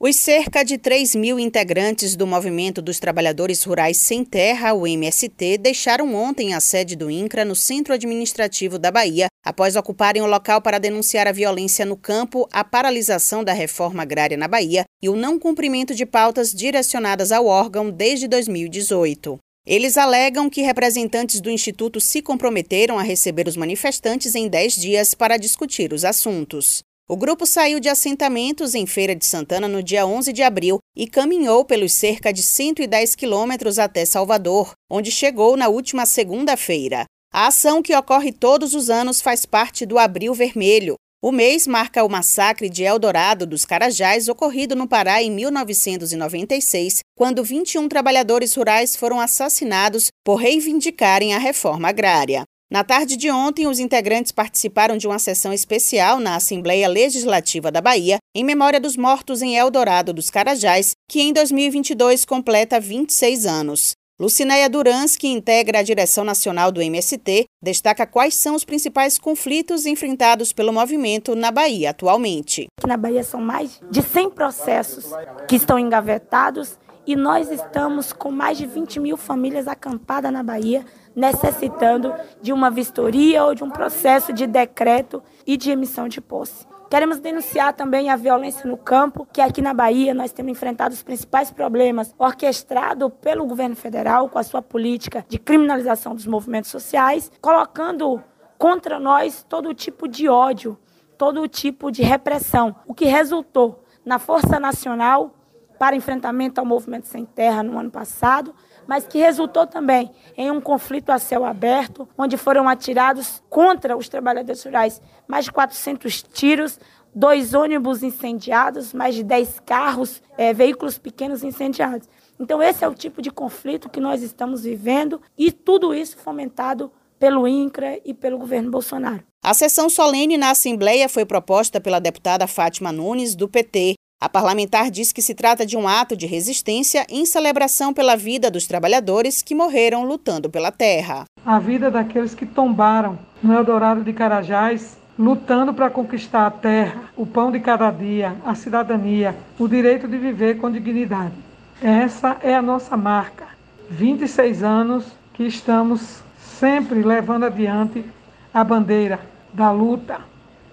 Os cerca de 3 mil integrantes do Movimento dos Trabalhadores Rurais Sem Terra, o MST, deixaram ontem a sede do INCRA no Centro Administrativo da Bahia, após ocuparem o local para denunciar a violência no campo, a paralisação da reforma agrária na Bahia e o não cumprimento de pautas direcionadas ao órgão desde 2018. Eles alegam que representantes do Instituto se comprometeram a receber os manifestantes em 10 dias para discutir os assuntos. O grupo saiu de assentamentos em Feira de Santana no dia 11 de abril e caminhou pelos cerca de 110 quilômetros até Salvador, onde chegou na última segunda-feira. A ação, que ocorre todos os anos, faz parte do Abril Vermelho. O mês marca o massacre de Eldorado dos Carajás, ocorrido no Pará em 1996, quando 21 trabalhadores rurais foram assassinados por reivindicarem a reforma agrária. Na tarde de ontem, os integrantes participaram de uma sessão especial na Assembleia Legislativa da Bahia, em memória dos mortos em Eldorado dos Carajás, que em 2022 completa 26 anos. Lucinéia Durans, que integra a direção nacional do MST, destaca quais são os principais conflitos enfrentados pelo movimento na Bahia atualmente. Na Bahia são mais de 100 processos que estão engavetados e nós estamos com mais de 20 mil famílias acampadas na Bahia, necessitando de uma vistoria ou de um processo de decreto e de emissão de posse. Queremos denunciar também a violência no campo, que aqui na Bahia nós temos enfrentado os principais problemas orquestrado pelo governo federal com a sua política de criminalização dos movimentos sociais, colocando contra nós todo tipo de ódio, todo tipo de repressão, o que resultou na Força Nacional para enfrentamento ao movimento sem terra no ano passado, mas que resultou também em um conflito a céu aberto, onde foram atirados contra os trabalhadores rurais mais de 400 tiros, dois ônibus incendiados, mais de 10 carros, é, veículos pequenos incendiados. Então, esse é o tipo de conflito que nós estamos vivendo e tudo isso fomentado pelo INCRA e pelo governo Bolsonaro. A sessão solene na Assembleia foi proposta pela deputada Fátima Nunes, do PT, a parlamentar diz que se trata de um ato de resistência em celebração pela vida dos trabalhadores que morreram lutando pela terra. A vida daqueles que tombaram no Eldorado de Carajás, lutando para conquistar a terra, o pão de cada dia, a cidadania, o direito de viver com dignidade. Essa é a nossa marca. 26 anos que estamos sempre levando adiante a bandeira da luta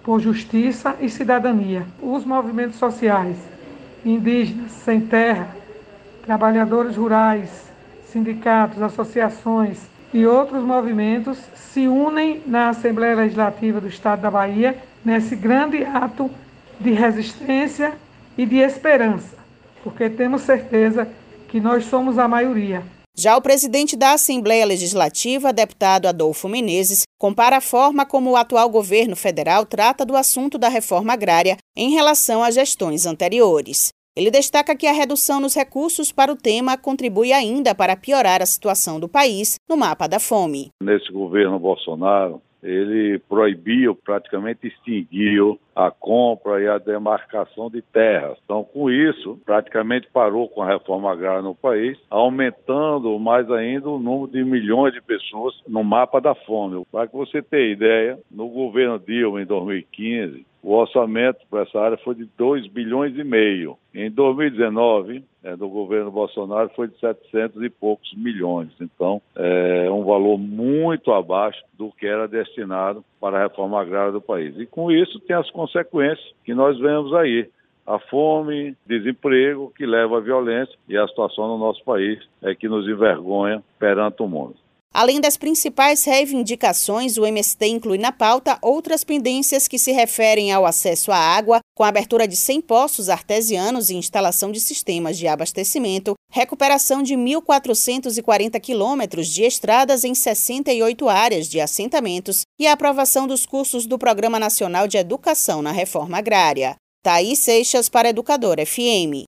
por justiça e cidadania. Os movimentos sociais, indígenas, sem terra, trabalhadores rurais, sindicatos, associações e outros movimentos se unem na Assembleia Legislativa do Estado da Bahia nesse grande ato de resistência e de esperança, porque temos certeza que nós somos a maioria. Já o presidente da Assembleia Legislativa, deputado Adolfo Menezes, compara a forma como o atual governo federal trata do assunto da reforma agrária em relação a gestões anteriores. Ele destaca que a redução nos recursos para o tema contribui ainda para piorar a situação do país no mapa da fome. Nesse governo Bolsonaro, ele proibiu, praticamente extinguiu a compra e a demarcação de terras. Então, com isso, praticamente parou com a reforma agrária no país, aumentando mais ainda o número de milhões de pessoas no mapa da fome. Para que você tenha ideia, no governo Dilma, em 2015, o orçamento para essa área foi de 2 bilhões e meio. Em 2019, é, do governo Bolsonaro, foi de 700 e poucos milhões. Então, é um valor muito abaixo do que era destinado para a reforma agrária do país. E com isso tem as consequências que nós vemos aí a fome, desemprego, que leva à violência, e a situação no nosso país é que nos envergonha perante o mundo. Além das principais reivindicações, o MST inclui na pauta outras pendências que se referem ao acesso à água, com a abertura de 100 poços artesianos e instalação de sistemas de abastecimento, recuperação de 1.440 quilômetros de estradas em 68 áreas de assentamentos e a aprovação dos cursos do Programa Nacional de Educação na Reforma Agrária. Thaís Seixas para Educador FM.